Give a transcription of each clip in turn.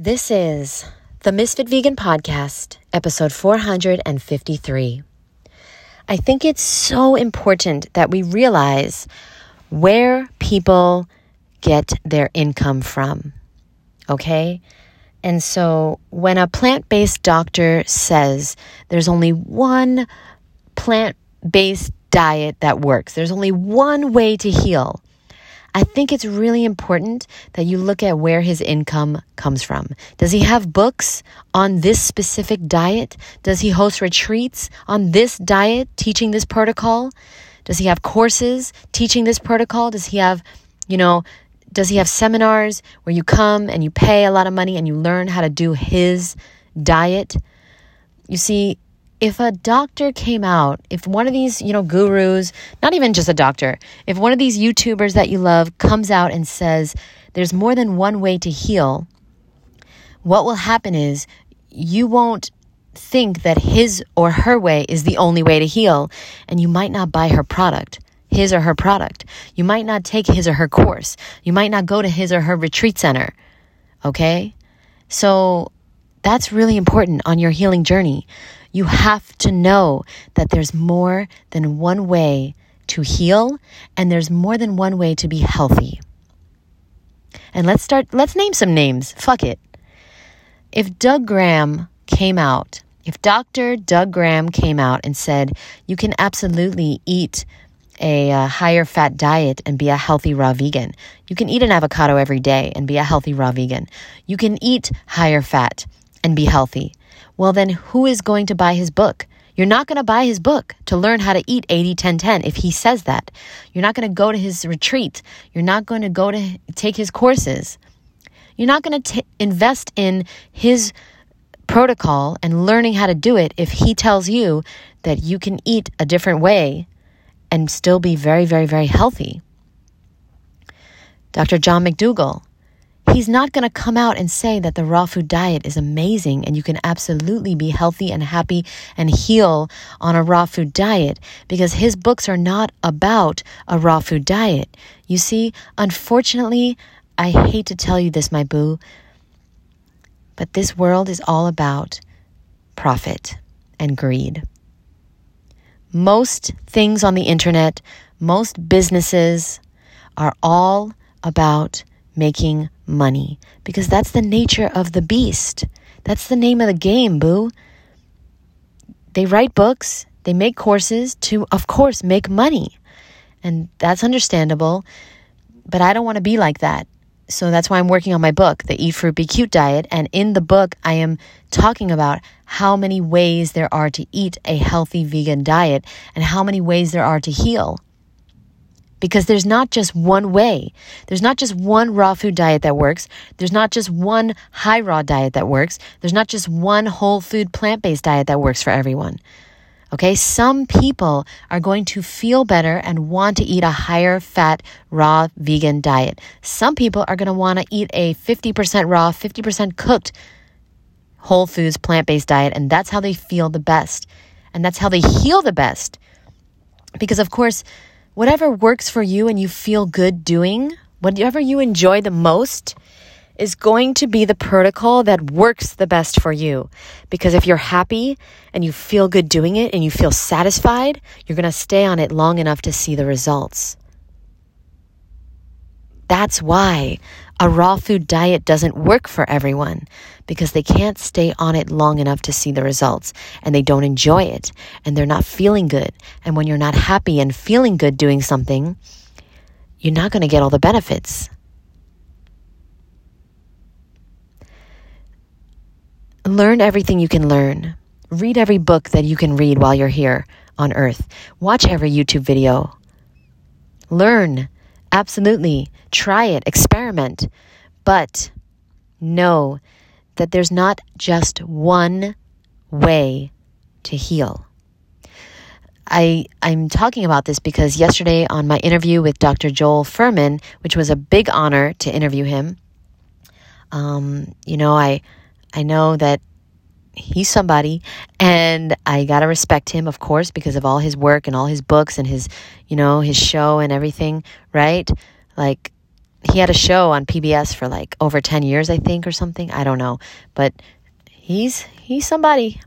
This is the Misfit Vegan Podcast, episode 453. I think it's so important that we realize where people get their income from. Okay? And so when a plant based doctor says there's only one plant based diet that works, there's only one way to heal, I think it's really important that you look at where his income comes from. Does he have books on this specific diet? Does he host retreats on this diet, teaching this protocol? Does he have courses teaching this protocol? Does he have, you know, does he have seminars where you come and you pay a lot of money and you learn how to do his diet? You see, if a doctor came out, if one of these, you know, gurus, not even just a doctor, if one of these YouTubers that you love comes out and says there's more than one way to heal, what will happen is you won't think that his or her way is the only way to heal, and you might not buy her product, his or her product. You might not take his or her course. You might not go to his or her retreat center. Okay? So that's really important on your healing journey. You have to know that there's more than one way to heal and there's more than one way to be healthy. And let's start, let's name some names. Fuck it. If Doug Graham came out, if Dr. Doug Graham came out and said, you can absolutely eat a uh, higher fat diet and be a healthy raw vegan. You can eat an avocado every day and be a healthy raw vegan. You can eat higher fat and be healthy. Well, then who is going to buy his book? You're not going to buy his book to learn how to eat 80 10 10 if he says that. You're not going to go to his retreat. You're not going to go to take his courses. You're not going to invest in his protocol and learning how to do it if he tells you that you can eat a different way and still be very, very, very healthy. Dr. John McDougall, he's not going to come out and say that the raw food diet is amazing and you can absolutely be healthy and happy and heal on a raw food diet because his books are not about a raw food diet. You see, unfortunately, I hate to tell you this, my boo, but this world is all about profit and greed. Most things on the internet, most businesses are all about making money because that's the nature of the beast. That's the name of the game, boo. They write books, they make courses to, of course, make money. And that's understandable, but I don't want to be like that. So that's why I'm working on my book, The Eat Fruit Be Cute Diet. And in the book, I am talking about how many ways there are to eat a healthy vegan diet and how many ways there are to heal because there's not just one way. There's not just one raw food diet that works. There's not just one high raw diet that works. There's not just one whole food plant based diet that works for everyone. Okay, some people are going to feel better and want to eat a higher fat raw vegan diet. Some people are going to want to eat a 50% raw, 50% cooked whole foods plant based diet, and that's how they feel the best. And that's how they heal the best. Because, of course, whatever works for you and you feel good doing, whatever you enjoy the most, is going to be the protocol that works the best for you. Because if you're happy and you feel good doing it and you feel satisfied, you're going to stay on it long enough to see the results. That's why a raw food diet doesn't work for everyone because they can't stay on it long enough to see the results and they don't enjoy it and they're not feeling good. And when you're not happy and feeling good doing something, you're not going to get all the benefits. Learn everything you can learn. Read every book that you can read while you're here on earth. Watch every YouTube video. Learn. Absolutely. Try it. Experiment. But know that there's not just one way to heal. I, I'm talking about this because yesterday on my interview with Dr. Joel Fuhrman, which was a big honor to interview him, um, you know, I, I know that he's somebody and I got to respect him, of course, because of all his work and all his books and his, you know, his show and everything, right? Like, he had a show on PBS for like over 10 years, I think, or something. I don't know. But he's he's somebody.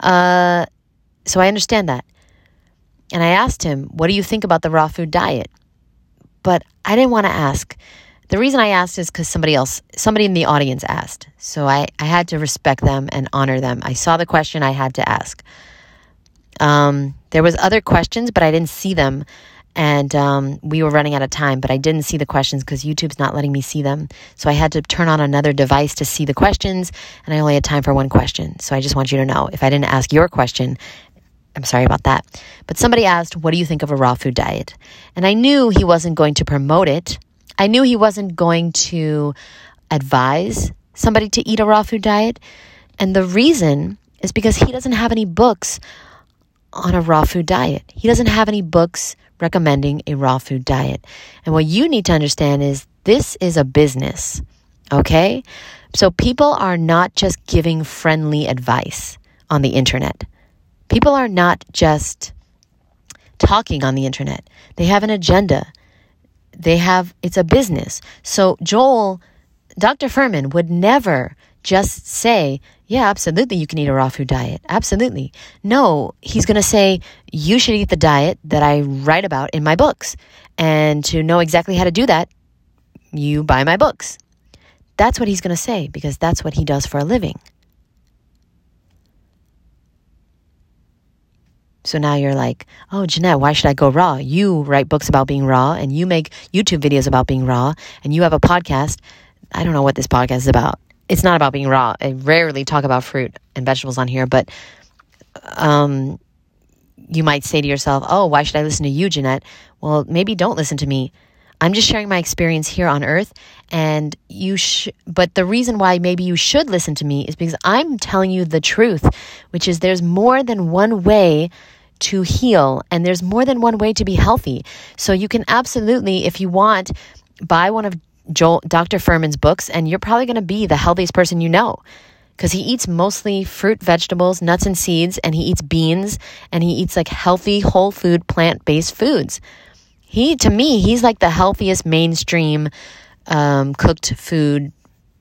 Uh, so I understand that. And I asked him, What do you think about the raw food diet? But I didn't want to ask. The reason I asked is because somebody else, somebody in the audience asked. So I, I had to respect them and honor them. I saw the question, I had to ask. Um, there was other questions, but I didn't see them and um, we were running out of time but i didn't see the questions because youtube's not letting me see them so i had to turn on another device to see the questions and i only had time for one question so i just want you to know if i didn't ask your question i'm sorry about that but somebody asked what do you think of a raw food diet and i knew he wasn't going to promote it i knew he wasn't going to advise somebody to eat a raw food diet and the reason is because he doesn't have any books on a raw food diet he doesn't have any books recommending a raw food diet. And what you need to understand is this is a business, okay? So people are not just giving friendly advice on the internet. People are not just talking on the internet. They have an agenda. They have, it's a business. So Joel, Dr. Fuhrman would never just say, yeah, absolutely, you can eat a raw food diet. Absolutely. No, he's going to say, you should eat the diet that I write about in my books. And to know exactly how to do that, you buy my books. That's what he's going to say because that's what he does for a living. So now you're like, oh, Jeanette, why should I go raw? You write books about being raw and you make YouTube videos about being raw and you have a podcast. I don't know what this podcast is about it's not about being raw. I rarely talk about fruit and vegetables on here, but um, you might say to yourself, "Oh, why should I listen to you, Jeanette?" Well, maybe don't listen to me. I'm just sharing my experience here on earth and you sh- but the reason why maybe you should listen to me is because I'm telling you the truth, which is there's more than one way to heal and there's more than one way to be healthy. So you can absolutely if you want buy one of Joel, Dr. Fuhrman's books, and you're probably going to be the healthiest person you know because he eats mostly fruit, vegetables, nuts, and seeds, and he eats beans, and he eats like healthy, whole food, plant based foods. He, to me, he's like the healthiest mainstream um, cooked food,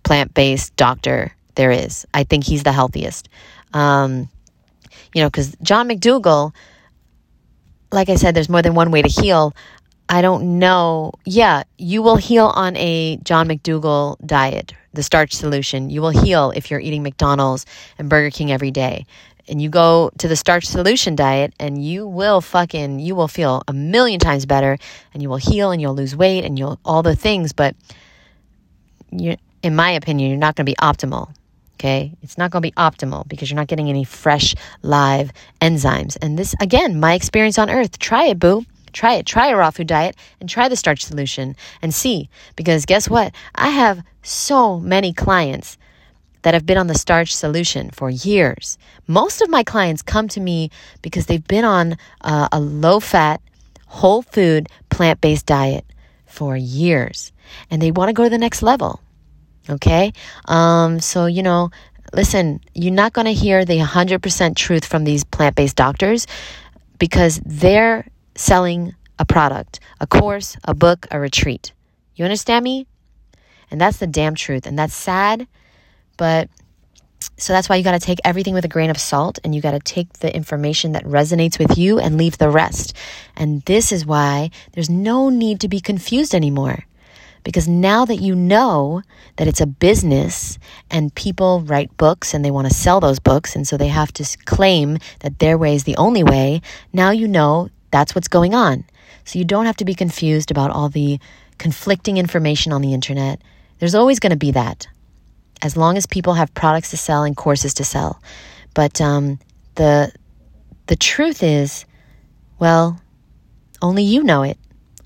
plant based doctor there is. I think he's the healthiest. Um, you know, because John McDougall, like I said, there's more than one way to heal. I don't know. Yeah, you will heal on a John McDougall diet, the starch solution. You will heal if you're eating McDonald's and Burger King every day. And you go to the starch solution diet and you will fucking, you will feel a million times better and you will heal and you'll lose weight and you'll, all the things. But you, in my opinion, you're not going to be optimal. Okay. It's not going to be optimal because you're not getting any fresh, live enzymes. And this, again, my experience on earth. Try it, boo. Try it. Try a raw food diet and try the starch solution and see. Because guess what? I have so many clients that have been on the starch solution for years. Most of my clients come to me because they've been on uh, a low fat, whole food, plant based diet for years and they want to go to the next level. Okay? Um, so, you know, listen, you're not going to hear the 100% truth from these plant based doctors because they're selling a product, a course, a book, a retreat. You understand me? And that's the damn truth. And that's sad, but so that's why you got to take everything with a grain of salt and you got to take the information that resonates with you and leave the rest. And this is why there's no need to be confused anymore. Because now that you know that it's a business and people write books and they want to sell those books, and so they have to claim that their way is the only way, now you know that's what's going on. So you don't have to be confused about all the conflicting information on the internet. There's always going to be that, as long as people have products to sell and courses to sell. But um, the the truth is, well, only you know it.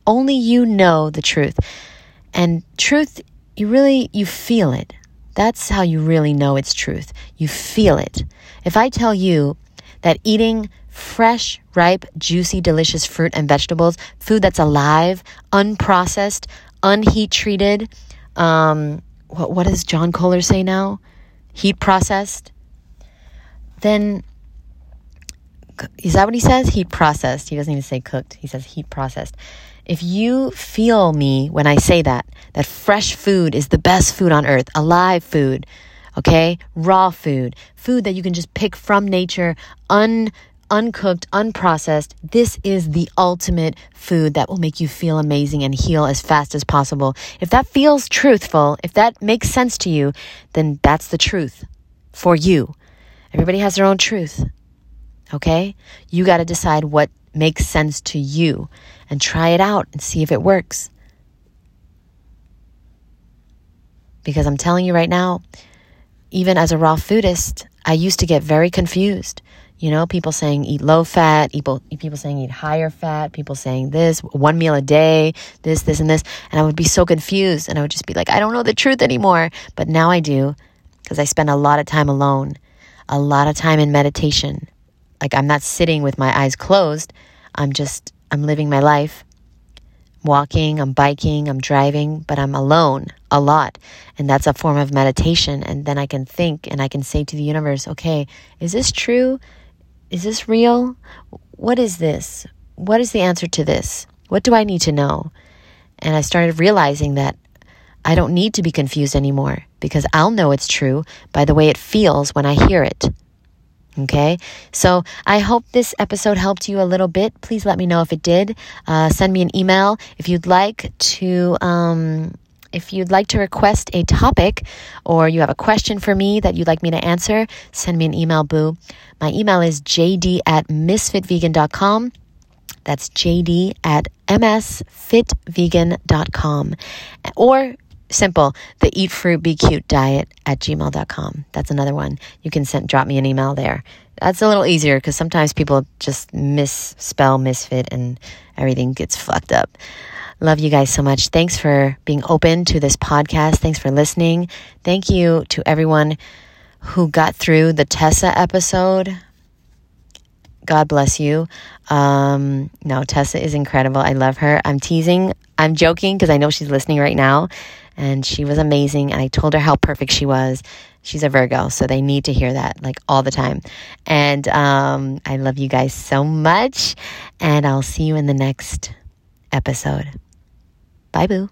Only you know the truth, and truth, you really you feel it. That's how you really know it's truth. You feel it. If I tell you that eating fresh, ripe, juicy, delicious fruit and vegetables, food that's alive, unprocessed, unheat treated. Um, what, what does John Kohler say now? Heat processed. Then, is that what he says? Heat processed. He doesn't even say cooked. He says heat processed. If you feel me when I say that, that fresh food is the best food on earth, alive food, okay? Raw food, food that you can just pick from nature, un uncooked, unprocessed. This is the ultimate food that will make you feel amazing and heal as fast as possible. If that feels truthful, if that makes sense to you, then that's the truth for you. Everybody has their own truth. Okay? You got to decide what makes sense to you and try it out and see if it works. Because I'm telling you right now, even as a raw foodist, I used to get very confused. You know, people saying eat low fat, people, people saying eat higher fat, people saying this, one meal a day, this, this, and this. And I would be so confused and I would just be like, I don't know the truth anymore. But now I do because I spend a lot of time alone, a lot of time in meditation. Like I'm not sitting with my eyes closed. I'm just, I'm living my life walking, I'm biking, I'm driving, but I'm alone a lot. And that's a form of meditation. And then I can think and I can say to the universe, okay, is this true? Is this real? What is this? What is the answer to this? What do I need to know? And I started realizing that I don't need to be confused anymore because I'll know it's true by the way it feels when I hear it. Okay, so I hope this episode helped you a little bit. Please let me know if it did. Uh, send me an email if you'd like to. Um, if you'd like to request a topic or you have a question for me that you'd like me to answer, send me an email, boo. My email is jd at misfitvegan.com. That's jd at msfitvegan.com. Or simple. The eat fruit be cute diet at gmail.com that's another one. You can send drop me an email there. That's a little easier because sometimes people just misspell misfit and everything gets fucked up. Love you guys so much. Thanks for being open to this podcast. Thanks for listening. Thank you to everyone who got through the tessa episode. God bless you. Um, no, Tessa is incredible. I love her. I'm teasing. I'm joking because I know she's listening right now and she was amazing. And I told her how perfect she was. She's a Virgo, so they need to hear that like all the time. And um, I love you guys so much. And I'll see you in the next episode. Bye, boo.